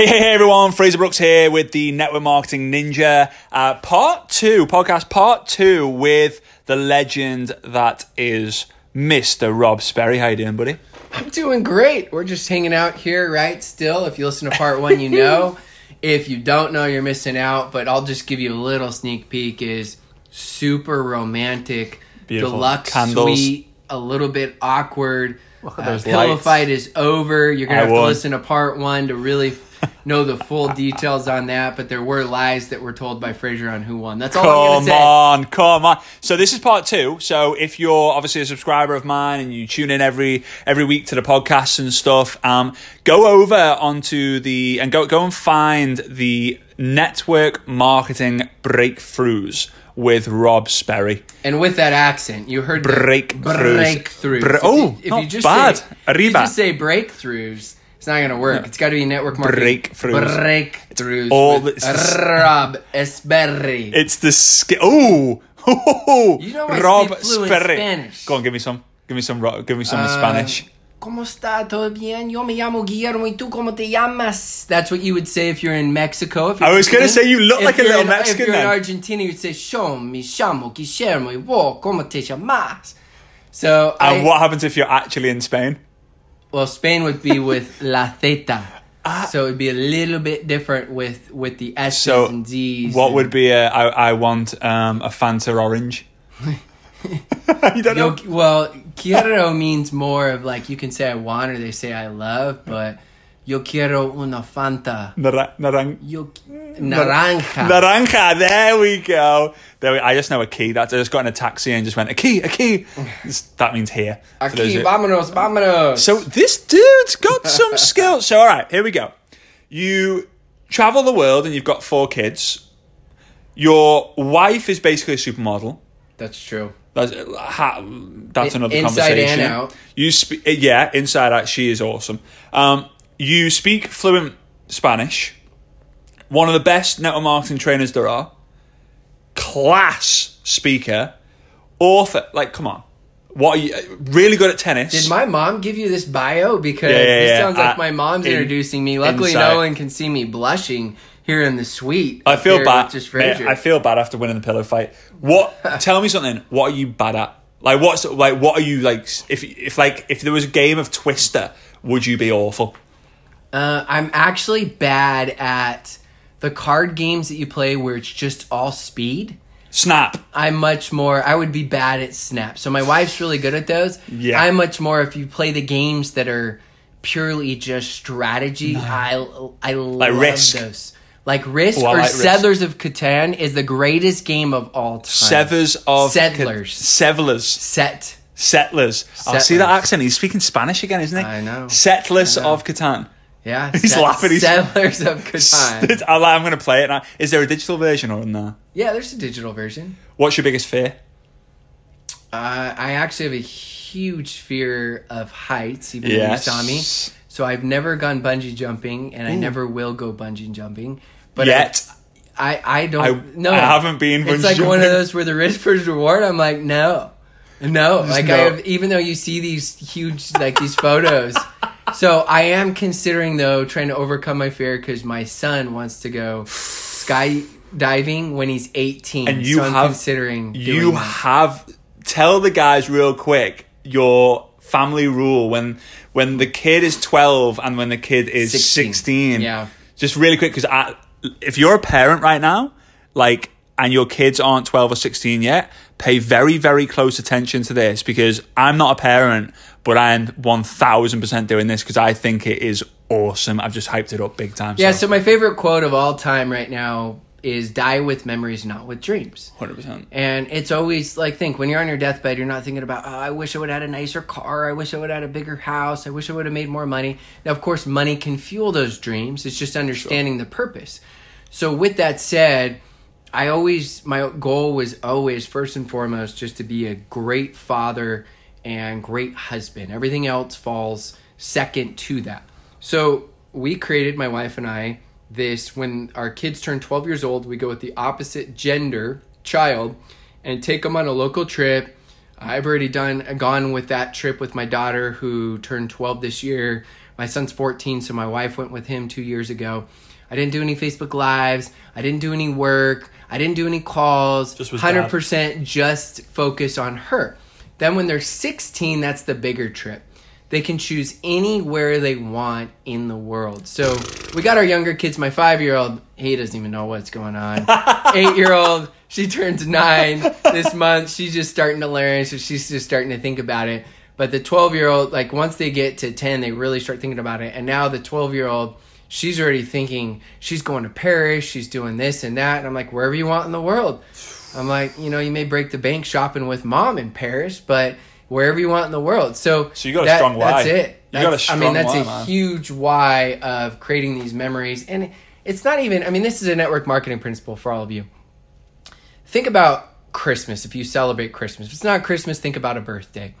Hey, hey, hey, everyone. Fraser Brooks here with the Network Marketing Ninja, uh, part two, podcast part two with the legend that is Mr. Rob Sperry. How you doing, buddy? I'm doing great. We're just hanging out here, right? Still, if you listen to part one, you know. if you don't know, you're missing out. But I'll just give you a little sneak peek. Is super romantic, Beautiful. deluxe Candles. suite, a little bit awkward. Look at Uh, those pillow lights. fight is over. You're gonna I have to listen to part one to really know the full details on that. But there were lies that were told by Fraser on who won. That's all I'm Come on, come on. So this is part two. So if you're obviously a subscriber of mine and you tune in every every week to the podcast and stuff, um, go over onto the and go go and find the network marketing breakthroughs with Rob Sperry. And with that accent, you heard Breakthroughs. breakthroughs. Bre- If oh, you- if not you just bad. Say, if you just say breakthroughs, it's not gonna work. It's got to be network marketing. Breakthroughs. Breakthroughs. all with this- Rob Esberry. It's the sk- oh, You know I Rob fluent Spanish. Go on, give me some. Give me some. Give me some Uh, Spanish. ¿Cómo está? ¿Todo bien? Yo me llamo Guillermo y tú cómo te llamas? That's what you would say if you're in Mexico. If you're I was gonna say you look If like a little in- Mexican If you're then. in Argentina, you'd say Yo me llamo Guillermo y vos cómo te llamas? So I, And what happens if you're actually in Spain? Well, Spain would be with la zeta. Ah. so it'd be a little bit different with with the S's So, and Z's. What and- would be a? I, I want um, a Fanta orange. you don't know. Yo, well, quiero means more of like you can say I want or they say I love, but yo quiero una Fanta. Nara- narang- Yo naranja. naranja. There we go. There we, I just know a key. That's, I just got in a taxi and just went a key, a key. that means here. A key. Who- vámonos, vámonos. So this dude's got some skills. So all right, here we go. You travel the world and you've got four kids. Your wife is basically a supermodel. that's true. That's, ha, that's In- another inside and conversation. out. You speak, yeah, inside out. She is awesome. Um, you speak fluent Spanish. One of the best network marketing trainers there are. Class speaker, author. Like, come on, what are you? Really good at tennis. Did my mom give you this bio? Because Yeah, yeah, this yeah. sounds like Uh, my mom's in- introducing me. Luckily, inside. no one can see me blushing here in the suite. I feel bad. Just mate. I feel bad after winning the pillow fight. What? tell me something. What are you bad at? Like what's like? What are you like? If if like if there was a game of Twister, would you be awful? Uh, I'm actually bad at the card games that you play where it's just all speed. Snap. I'm much more. I would be bad at Snap. So my wife's really good at those. Yeah. I'm much more if you play the games that are purely just strategy. I I love Risk. those. Like Risk Oh, or like Risk. Settlers of Catan is the greatest game of all time. Severs of Settlers. Settlers. Set. Settlers. Oh, see that accent? He's speaking Spanish again, isn't he? I know. Settlers I know. of Catan. Yeah. He's Set- laughing, he's- Settlers of Catan. I'm I'm going to play it now. Is there a digital version or no? yeah, there's a digital version. What's your biggest fear? Uh, I actually have a huge fear of heights, even Yes. though you saw me. So I've never gone bungee jumping, and I never will go bungee jumping. But Yet. I, I don't. I- no, I haven't been It's like one of those where the risk versus reward. I'm like, no, no. Like I have, even though you see these huge, like these photos. so I am considering though trying to overcome my fear because my son wants to go skydiving when he's 18. And you so have- considering you have tell the guys real quick your family rule when when the kid is 12 and when the kid is 16, 16. Yeah. just really quick because if you're a parent right now like and your kids aren't 12 or 16 yet pay very very close attention to this because i'm not a parent but i'm 1000% doing this because i think it is awesome i've just hyped it up big time Yeah, so my favorite quote of all time right now is die with memories, not with dreams. 100% And it's always like think when you're on your deathbed, you're not thinking about, oh, I wish I would have had a nicer car, I wish I would have had a bigger house, I wish I would have made more money. Now of course money can fuel those dreams. It's just understanding the purpose. So with that said, I always my goal was always first and foremost just to be a great father and great husband. Everything else falls second to that. So we created my wife and I this when our kids turn 12 years old, we go with the opposite gender child and take them on a local trip. I've already done gone with that trip with my daughter who turned 12 this year. My son's 14, so my wife went with him two years ago. I didn't do any Facebook Lives. I didn't do any work. I didn't do any calls. Just was 100% just focus on her. Then when they're 16, that's the bigger trip. They can choose anywhere they want in the world. So we got our younger kids. My five year old, he doesn't even know what's going on. Eight year old, she turns nine this month. She's just starting to learn, so she's just starting to think about it. But the 12 year old, like once they get to 10, they really start thinking about it. And now the 12 year old, she's already thinking she's going to Paris, she's doing this and that. And I'm like, wherever you want in the world. I'm like, you know, you may break the bank shopping with mom in Paris, but wherever you want in the world. So, So you got a strong why. That's it. You got a That's- I mean, that's why, a man. huge why of creating these memories. And it's not even, I mean, this is a network marketing principle for all of you. Think about Christmas if you celebrate Christmas. If it's not Christmas, think about a birthday.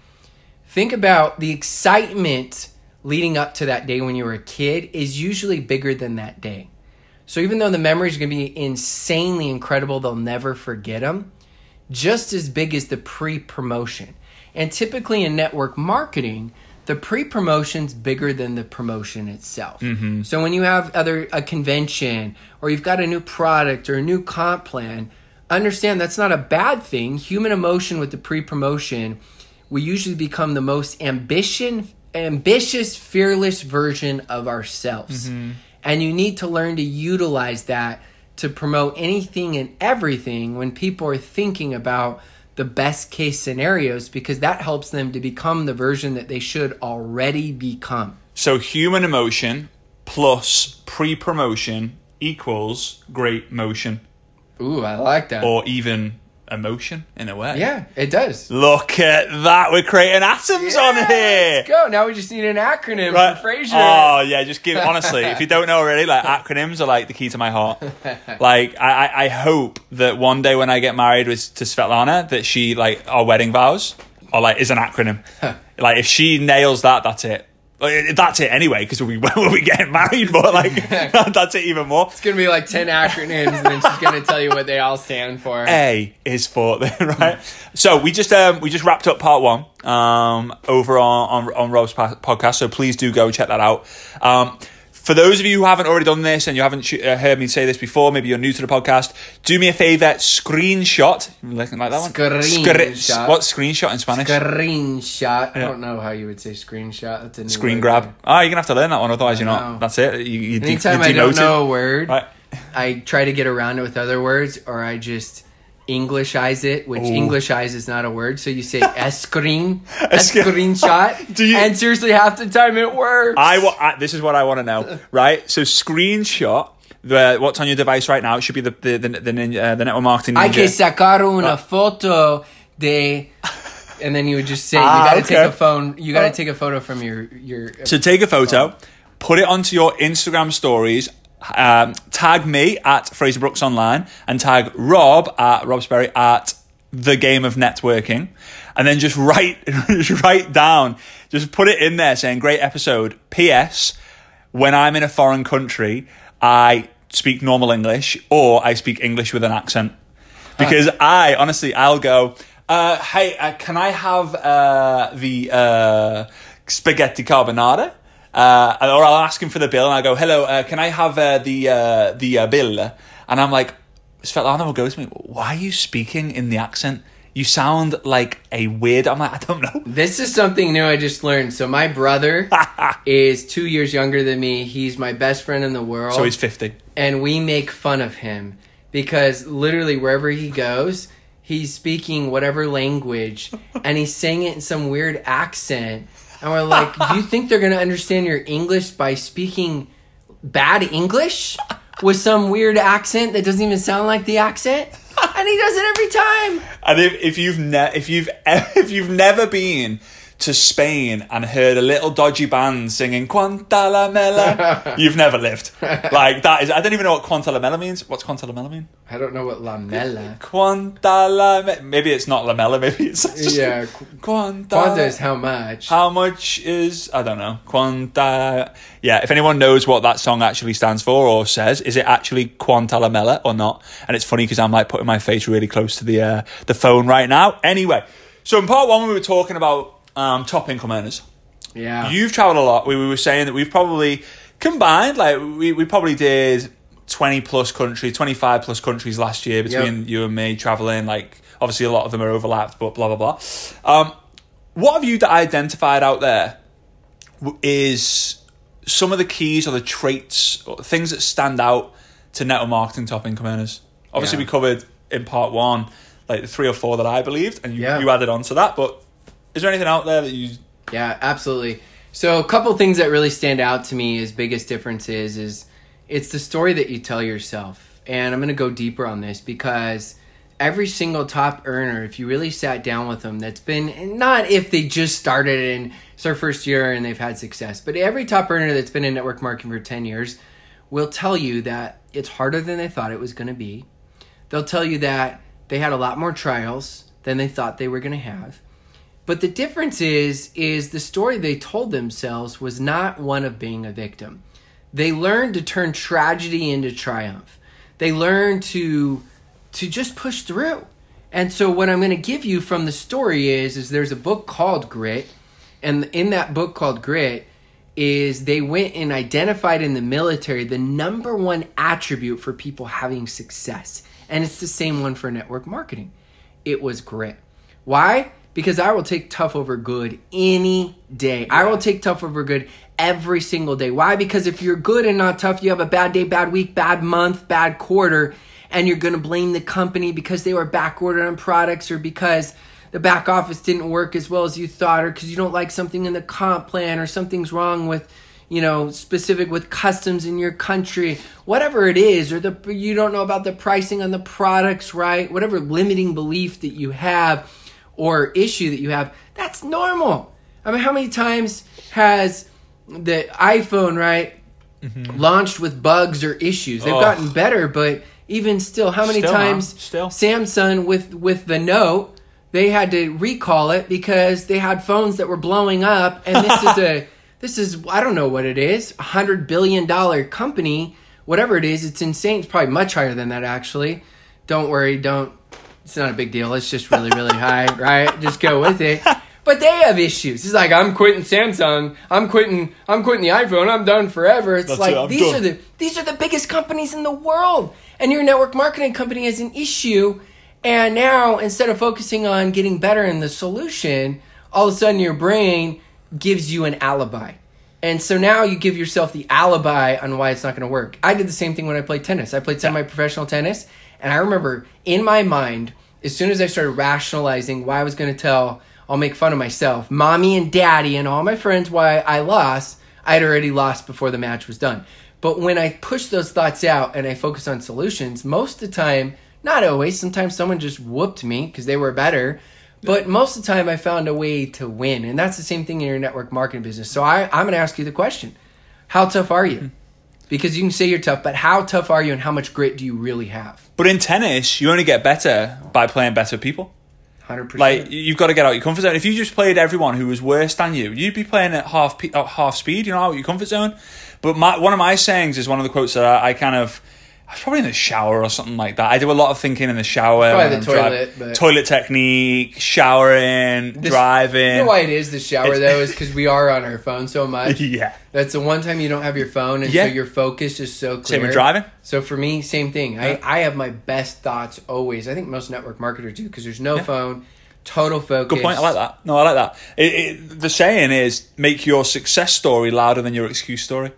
Think about the excitement leading up to that day when you were a kid is usually bigger than that day. So even though the memories are going to be insanely incredible, they'll never forget them. Just as big as the pre-promotion. And typically in network marketing, the pre-promotion's bigger than the promotion itself. Mm-hmm. So when you have other a convention or you've got a new product or a new comp plan, understand that's not a bad thing. Human emotion with the pre-promotion, we usually become the most ambition ambitious, fearless version of ourselves. Mm-hmm. And you need to learn to utilize that to promote anything and everything when people are thinking about the best case scenarios because that helps them to become the version that they should already become. So human emotion plus pre-promotion equals great motion, Ooh, I like that. or even emotion in a way. yeah, it does. Look at that. We're creating atoms on here. Let's go. Now we just need an acronym Right. for Fraser. Oh yeah, just give honestly. if you don't know already, like acronyms are like the key to my heart. Like I, I, I hope that one day when I get married with to Svetlana, that she like our wedding vows are like is an acronym. like if she nails that, that's it. Like, that's it anyway, because we we'll be getting married, but like that's it even more. It's gonna be like ten acronyms, and then she's gonna tell you what they all stand for. A is for right. So we just um we just wrapped up part one um over on on, on Rob's podcast. So please do go check that out. Um. For those of you who haven't already done this and you haven't sh- uh, heard me say this before, maybe you're new to the podcast, do me a favor, screenshot. Like, like that one? Screenshot. What's screenshot in Spanish? Screenshot. I don't know how you would say screenshot. That's Screen grab. Oh, you're going to have to learn that one, otherwise you're not. That's it. You, you, de- Anytime you're I don't know a word, Right. I try to get around it with other words, or I just Englishize it, which Ooh. Englishize is not a word. So you say screen, Escreen. screenshot, Do you- and seriously, half the time it works. I, wa- I this is what I want to know, right? So screenshot the what's on your device right now. It should be the the the, the, uh, the network marketing. Hay Ninja. que sacar una foto de, and then you would just say you Ah, got to okay. take a phone. You got to Oh. take a photo from your your. So take a photo, put it onto your Instagram stories. Um, tag me at Fraser Brooks Online and tag Rob at Rob Sperry at the Game of Networking, and then just write just write down, just put it in there saying great episode. P.S. When I'm in a foreign country, I speak normal English or I speak English with an accent because I honestly I'll go. Uh, hey, uh, can I have uh, the uh, spaghetti carbonara? Uh, or I'll ask him for the bill, and I go, "Hello, uh, can I have uh, the uh, the uh, bill?" And I'm like, Svetlana will go to me, "Why are you speaking in the accent? You sound like a weird." I'm like, "I don't know." This is something new I just learned. So my brother is two years younger than me. He's my best friend in the world. So he's fifty. and we make fun of him because literally wherever he goes, he's speaking whatever language and he's saying it in some weird accent. And we're like, do you think they're going to understand your English by speaking bad English with some weird accent that doesn't even sound like the accent? And he does it every time. And if, if you've ne- if you've if you've never been to Spain and heard a little dodgy band singing Quanta la Mela, you've never lived. Like that is I don't even know what Quanta la Mela means. What's Quanta la Mela mean? I don't know what lamella. Quanta la maybe it's not lamella, maybe it's Yeah, Quanta. Quanta is how much. How much is I don't know. Quanta Yeah, if anyone knows what that song actually stands for or says, is it actually Quanta la Mela or not? And it's funny because I'm like putting my face really close to the uh, the phone right now. Anyway, so in part one we were talking about um, top income earners. Yeah. You've traveled a lot. We, we were saying that we've probably combined, like, we, we probably did 20 plus countries, 25 plus countries last year between Yep. you and me traveling. Like, obviously, a lot of them are overlapped, but blah, blah, blah. Um, what have you identified out there is some of the keys or the traits or things that stand out to network marketing top income earners? Obviously, Yeah. we covered in part one, like the three or four that I believed, and you, Yeah. you added on to that. But is there anything out there that you Yeah, absolutely. So a couple things that really stand out to me as biggest differences is it's the story that you tell yourself. And I'm going to go deeper on this because every single top earner, if you really sat down with them, that's been not if they just started and it's their first year and they've had success, but every top earner that's been in network marketing for 10 years will tell you that it's harder than they thought it was going to be. They'll tell you that they had a lot more trials than they thought they were going to have. But the difference is is the story they told themselves was not one of being a victim. They learned to turn tragedy into triumph. They learned to to just push through. And so what I'm going to give you from the story is is there's a book called Grit and in that book called Grit is they went and identified in the military the number one attribute for people having success. And it's the same one for network marketing. It was grit. Why? Because I will take tough over good any day. I will take tough over good every single day. Why? Because if you're good and not tough, you have a bad day, bad week, bad month, bad quarter, and you're going to blame the company because they were backordered on products or because the back office didn't work as well as you thought or because you don't like something in the comp plan or something's wrong with you know specific with customs in your country whatever it is or the you don't know about the pricing on the products right whatever limiting belief that you have or issue that you have that's normal i mean how many times has the iphone right mm-hmm. launched with bugs or issues they've Oh. gotten better but even still how many Still, times Still. Samsung with with the Note, they had to recall it because they had phones that were blowing up, and this is a this is I don't know what it is, a hundred billion dollar company, whatever it is, it's insane. It's probably much higher than that actually. Don't worry, don't. It's not a big deal. It's just really really high, right? Just go with it. But they have issues. It's like I'm quitting Samsung. I'm quitting. I'm quitting the iPhone. I'm done forever. It's That's like it, these done. are the these are the biggest companies in the world, and your network marketing company has an issue. And now, instead of focusing on getting better in the solution, all of a sudden your brain gives you an alibi. And so now you give yourself the alibi on why it's not going to work. I did the same thing when I played tennis. I played semi professional tennis, and I remember in my mind, as soon as I started rationalizing why I was going to tell, I'll make fun of myself, mommy and daddy, and all my friends why I lost, I had already lost before the match was done. But when I push those thoughts out and I focus on solutions, most of the time, not always, sometimes someone just whooped me because they were better. But most of the time, I found a way to win. And that's the same thing in your network marketing business. So I, I'm going to ask you the question How tough are you? Because you can say you're tough, but how tough are you and how much grit do you really have? But in tennis, you only get better by playing better people. 100%. Like you've got to get out of your comfort zone. If you just played everyone who was worse than you, you'd be playing at half at half speed. You know, out your comfort zone. But my, one of my sayings is one of the quotes that I, I kind of. I was probably in the shower or something like that. I do a lot of thinking in the shower. Probably the toilet, but- toilet technique, showering, driving. you know why it is the shower, though, is because we are on our phone so much. yeah. That's the one time you don't have your phone, and Yeah. so your focus is so clear. Same with driving. So for me, same thing. I, I have my best thoughts always. I think most network marketers do because there's no phone, total focus. Good point. I like that. No, I like that. It, it, the saying is make your success story louder than your excuse story.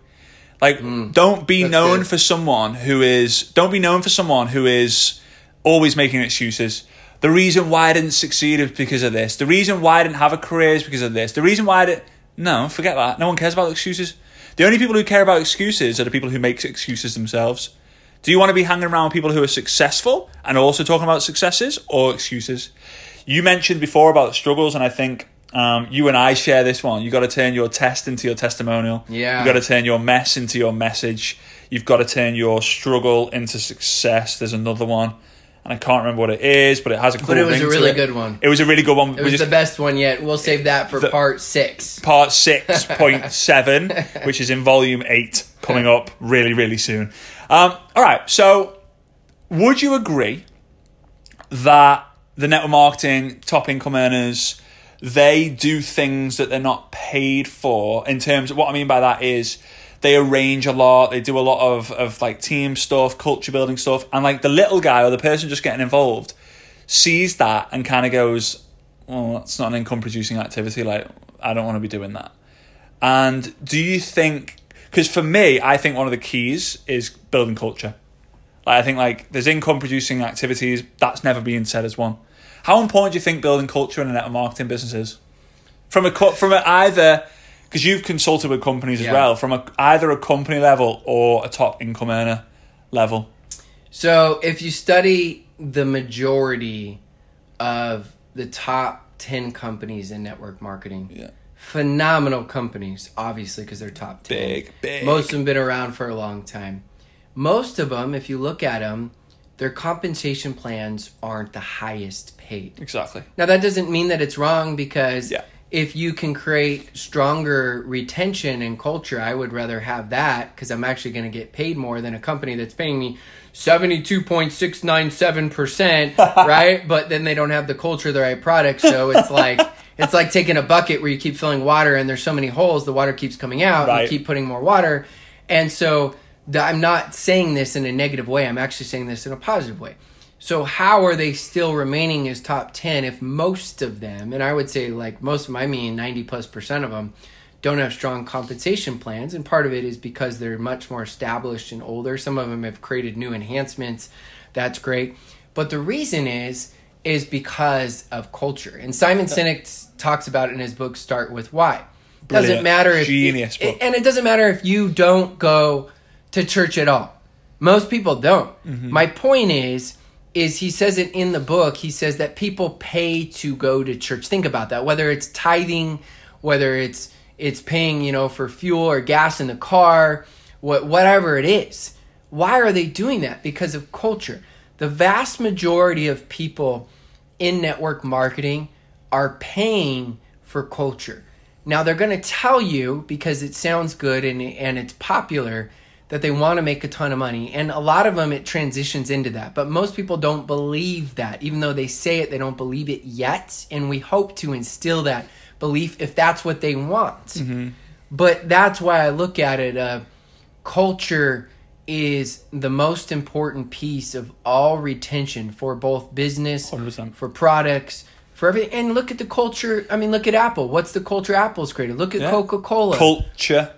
Like, don't be Mm. known good. for someone who is. Don't be known for someone who is always making excuses. The reason why I didn't succeed is because of this. The reason why I didn't have a career is because of this. The reason why I didn't. No, forget that. No one cares about excuses. The only people who care about excuses are the people who make excuses themselves. Do you want to be hanging around people who are successful and also talking about successes or excuses? You mentioned before about struggles, and I think um, you and I share this one. You've got to turn your test into your testimonial. Yeah. You've got to turn your mess into your message. You've got to turn your struggle into success. There's another one, and I can't remember what it is, but it has a cool. But it was a really good one. It was a really good one. It We was just- the best one yet. We'll save that for The- part six. part 6.7, which is in volume 8, coming up really, really soon. Um, all right, so would you agree that the network marketing top income earners they do things that they're not paid for. In terms of what I mean by that is they arrange a lot. They do a lot of of like team stuff, culture building stuff, and like the little guy or the person just getting involved sees that and kind of goes, "Oh, that's not an income producing activity. Like I don't want to be doing that." And do you think? Because for me, I think one of the keys is building culture. Like I think like there's income producing activities that's never been said as one. How important do you think building culture in a network marketing business is? From a from a, either because you've consulted with companies as Yeah. well, from a, either a company level or a top income earner level. So if you study the majority of the top 10 companies in network marketing, Yeah. phenomenal companies, obviously, because they're top 10. Big, big. Most of them been around for a long time. Most of them, if you look at them, their compensation plans aren't the highest paid. Exactly. Now that doesn't mean that it's wrong because Yeah. if you can create stronger retention and culture, I would rather have that because I'm actually going to get paid more than a company that's paying me 72.697%, right? But then they don't have the culture, the right product, so it's like it's like taking a bucket where you keep filling water and there's so many holes, the water keeps coming out, Right. you keep putting more water. And so I'm not saying this in a negative way, I'm actually saying this in a positive way. So how are they still remaining as top 10 if most of them, and I would say like most of them, I mean 90 plus percent of them, don't have strong compensation plans. And part of it is because they're much more established and older. Some of them have created new enhancements. That's great. But the reason is, is because of culture. And Simon Sinek talks about it in his book, Start With Why. Doesn't matter if Genius book. and it doesn't matter if you don't go to church at all. Most people don't. Mm-hmm. My point is is he says it in the book. He says that people pay to go to church. Think about that. Whether it's tithing, whether it's it's paying, you know, for fuel or gas in the car, what whatever it is. Why are they doing that? Because of culture. The vast majority of people in network marketing are paying for culture. Now they're going to tell you because it sounds good and and it's popular that they want to make a ton of money and a lot of them it transitions into that. But most people don't believe that even though they say it they don't believe it yet and we hope to instill that belief if that's what they want. But that's why I look at it uh culture is the most important piece of all retention for both business 100%. for products for everything and look at the culture i mean look at apple what's the culture apple's created look at Yeah. coca-cola Culture.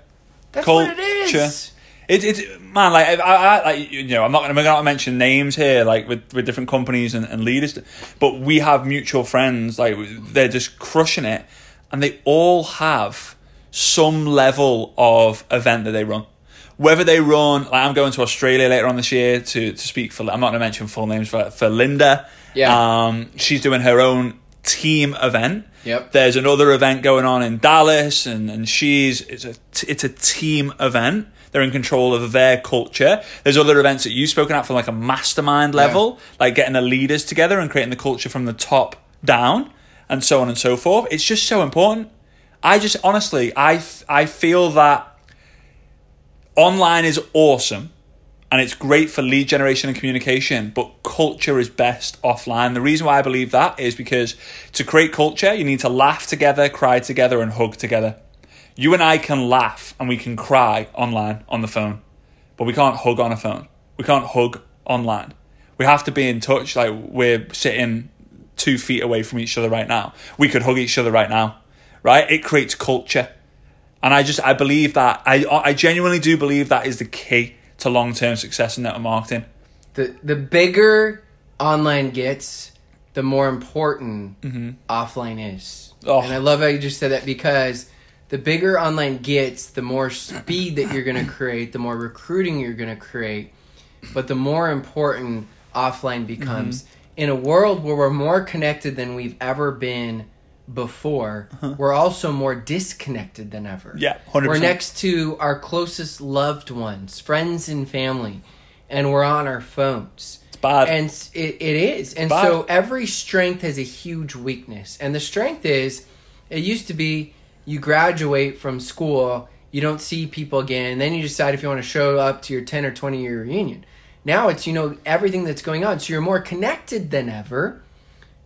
that's culture. what it is It, it, man, like I, I, like you know, I'm not going to mention names here, like with, with different companies and, and leaders, but we have mutual friends, like they're just crushing it, and they all have some level of event that they run. Whether they run, like I'm going to Australia later on this year to to speak for. I'm not going to mention full names for for Linda. Yeah. Um, she's doing her own team event. Yep. There's another event going on in Dallas, and, and she's it's a it's a team event. They're in control of their culture. There's other events that you've spoken at from like a mastermind level, like getting the leaders together and creating the culture from the top down, and so on and so forth. It's just so important. I just honestly, I I feel that online is awesome and it's great for lead generation and communication, but culture is best offline. The reason why I believe that is because to create culture, you need to laugh together, cry together, and hug together. You and I can laugh and we can cry online on the phone, but we can't hug on a phone. We can't hug online. We have to be in touch, like we're sitting two feet away from each other right now. We could hug each other right now, right? It creates culture. And I just I believe that I I genuinely do believe that is the key to long term success in network marketing. the the bigger online gets the more important mm-hmm. offline is Oh. and i love how you just said that because the bigger online gets the more speed that you're going to create the more recruiting you're going to create but the more important offline becomes. Mm-hmm. In a world where we're more connected than we've ever been before uh-huh. we're also more disconnected than ever. Yeah, 100%. we're next to our closest loved ones friends and family and we're on our phones. It's bad. and it, it is. And bad. so every strength has a huge weakness. And the strength is it used to be you graduate from school you don't see people again and then you decide if you want to show up to your 10 or 20 year reunion now it's you know everything that's going on so you're more connected than ever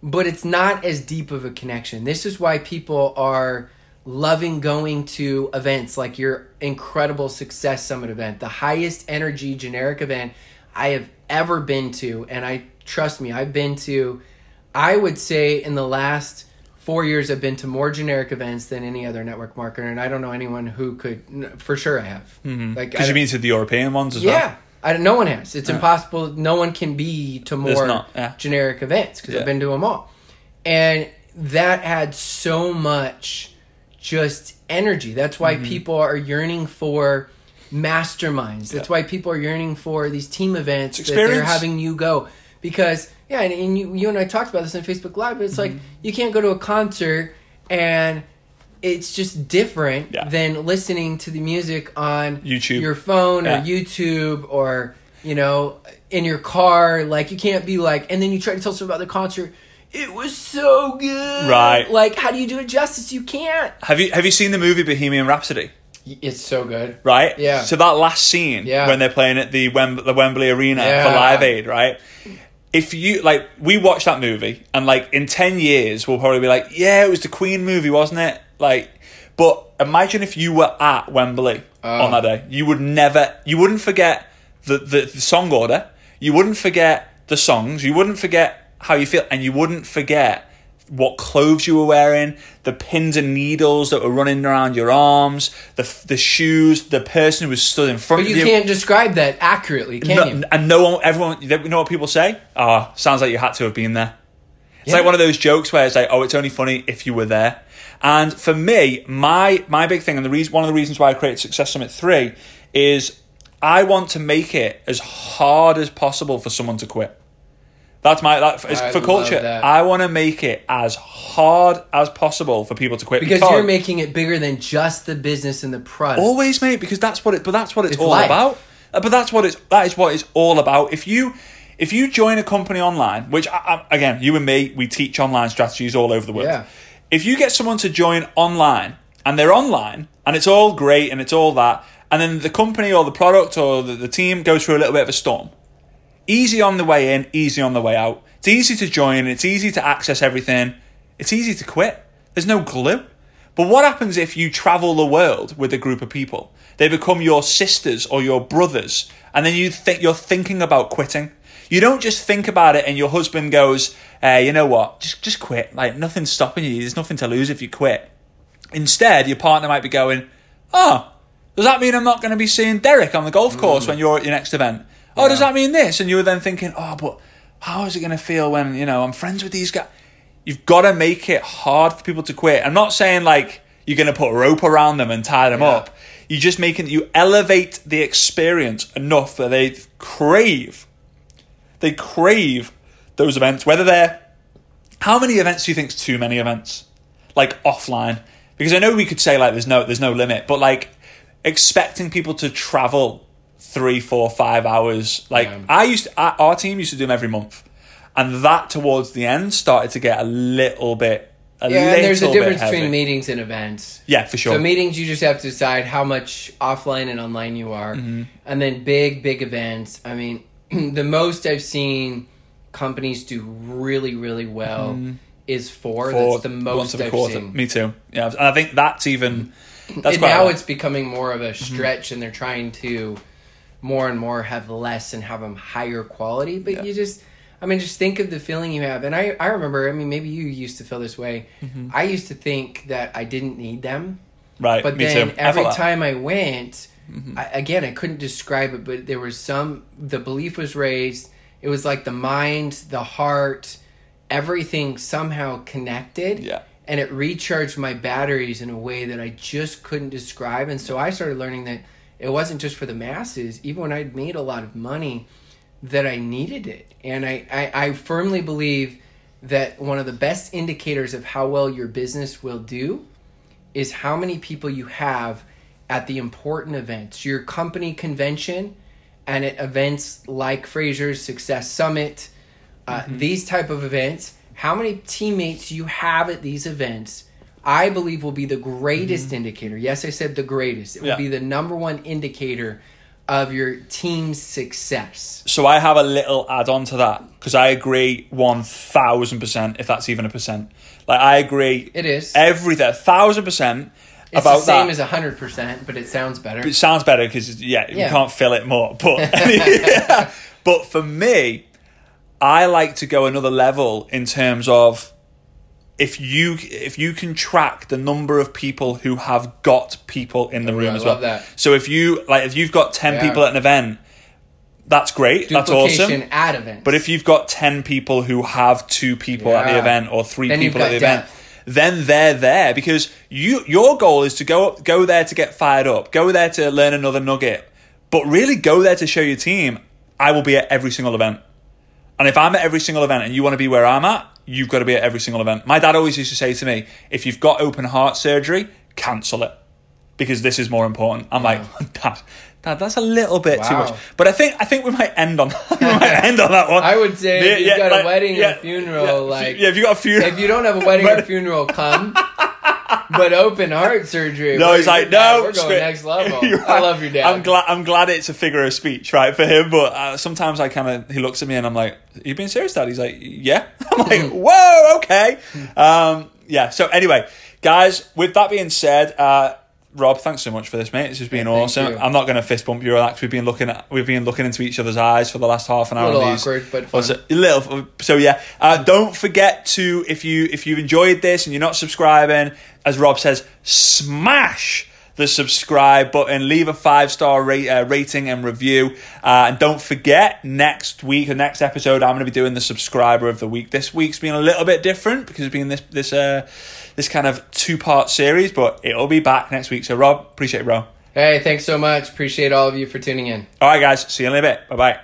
but it's not as deep of a connection. This is why people are loving going to events like your incredible success summit event, the highest energy generic event I have ever been to. And I trust me, I've been to, I would say in the last four years, I've been to more generic events than any other network marketer. And I don't know anyone who could, for sure I have. Mm-hmm. Like, Because you mean to the European ones as yeah. well? I, no one has. It's impossible. No one can be to more not, yeah. generic events because Yeah. I've been to them all. And that had so much just energy. That's why Mm-hmm. people are yearning for masterminds. That's why people are yearning for these team events that they're having you go. Because, yeah, and, and you, you and I talked about this on Facebook Live, but it's like Mm-hmm. you can't go to a concert and it's just different Yeah. than listening to the music on YouTube. your phone Yeah. or YouTube or you know in your car. Like you can't be like, and then you try to tell someone about the concert. It was so good, Right. Like, how do you do it justice? You can't. Have you have you seen the movie Bohemian Rhapsody? It's so good. Right. Yeah. So that last scene Yeah. when they're playing at the Wem- the Wembley Arena Yeah. for Live Aid, right? If you like, we watched that movie, and like in ten years, we'll probably be like, "Yeah, it was the Queen movie, wasn't it?" Like, but imagine if you were at Wembley Oh. on ah. that day, you would never, you wouldn't forget the, the the song order, you wouldn't forget the songs, you wouldn't forget how you feel, and you wouldn't forget what clothes you were wearing, the pins and needles that were running around your arms, the the shoes, the person who was stood in front But of you you. can't describe that accurately, can No- you? and no one, everyone, you know what people say? Ah, sounds like you had to have been there. It's Yeah. like one of those jokes where it's like, oh, it's only funny if you were there. And for me, my my big thing, and the reason, one of the reasons why I created Success Summit three, is I want to make it as hard as possible for someone to quit. That's my that is I for culture. that. I want to make it as hard as possible for people to quit Because you're making it bigger than just the business and the product. Always, mate, because that's what it. But that's what it's, It's all life. about. Uh, But that's what it's. That is what it's all about. If you, if you join a company online, which I, I, again, you and me, we teach online strategies all over the world. Yeah. If you get someone to join online and they're online and it's all great and it's all that, and then the company or the product or the, the team goes through a little bit of a storm, easy on the way in, easy on the way out. It's easy to join, it's easy to access everything. It's easy to quit. There's no glue. But what happens if you travel the world with a group of people? They become your sisters or your brothers, and then you think you're thinking about quitting. You don't just think about it, and your husband goes, "Hey, you know what? Just just quit. Like nothing's stopping you. There's nothing to lose if you quit." Instead, your partner might be going, "Oh, does that mean I'm not going to be seeing Derek on the golf course mm. when you're at your next event? Oh, does that mean this?" And you were then thinking, "Oh, but how is it going to feel when you know I'm friends with these guys?" You've got to make it hard for people to quit. I'm not saying like you're going to put a rope around them and tie them Yeah. up. You just making you elevate the experience enough that they crave. They crave those events, whether they're how many events do you think is too many events? Like offline, because I know we could say like there's no there's no limit, but like expecting people to travel three, four, five hours. Like Yeah. I used, to, our team used to do them every month, and that towards the end started to get a little bit. A yeah, and there's a difference between meetings and events. Yeah, for sure. So meetings, you just have to decide how much offline and online you are, Mm-hmm. and then big, big events. I mean, the most I've seen companies do really, really well is four. Mm-hmm. That's the most of a I've quarter. seen. Me too. Yeah, and I think that's even. That's and quite now a lot. it's becoming more of a Mm-hmm. stretch, and they're trying to more and more have less and have them higher quality. But Yeah. you just, I mean, just think of the feeling you have. And I, I remember. I mean, maybe you used to feel this way. Mm-hmm. I used to think that I didn't need them. right. But then. I every felt time I went, I, again, I couldn't describe it, but there was some, the belief was raised. It was like the mind, the heart, everything somehow connected. Yeah. And it recharged my batteries in a way that I just couldn't describe. And so I started learning that it wasn't just for the masses, even when I'd made a lot of money, that I needed it. And I, I, I firmly believe that one of the best indicators of how well your business will do is how many people you have at the important events, your company convention, and at events like Fraser's Success Summit, uh, these type of events. How many teammates you have at these events, I believe, will be the greatest mm-hmm. indicator. Yes, I said the greatest. It will Yeah. be the number one indicator of your team's success. So I have a little add on to that because I agree one thousand percent. If that's even a percent, like I agree, It is. everything, thousand percent It's about the same that. as hundred percent, but it sounds better. it sounds better because yeah, you can't fill it more. But but for me, I like to go another level in terms of if you if you can track the number of people who have got people in the room I as well. that. So if you like if you've got ten Yeah. people at an event, that's great. That's awesome. At events. But if you've got 10 people who have two people at the event or three Then people at the event, then they're there because you your goal is to go go there to get fired up, go there to learn another nugget, but really go there to show your team I will be at every single event. And if I'm at every single event and you want to be where I'm at, you've got to be at every single event. My dad always used to say to me, if you've got open heart surgery, cancel it because this is more important. I'm like, Dad, Dad, that's a little bit too much. But I think I think we might end on we might end on that one. I would say if you've got a wedding or yeah, funeral, yeah, like- yeah, if you got a funeral, if you don't have a wedding or funeral, come. But open heart surgery. No, he's like, no, we're going next level. You're I love your dad. I'm glad. I'm glad it's a figure of speech, right, for him. But uh, sometimes I kind of he looks at me and I'm like, "You being serious, Dad?" He's like, "Yeah." I'm Hmm. like, "Whoa, okay." Um, yeah. So anyway, guys, with that being said, uh, Rob, thanks so much for this, mate. This has been Yeah, awesome. you. I'm not going to fist bump you 'cause we've been looking at we've been looking into each other's eyes for the last half an hour. A little these. awkward, but fun. Was it- a little. So yeah, uh, don't forget to if you if you've enjoyed this and you're not subscribing, as Rob says, smash the subscribe button, leave a five star rate, uh, rating and review, uh, and don't forget next week or next episode I'm going to be doing the subscriber of the week. This week's been a little bit different because it's been this this uh, this kind of two part series, but it'll be back next week. So Rob, appreciate it, bro. Hey, thanks so much. Appreciate all of you for tuning in. All right, guys, see you in a bit. Bye bye.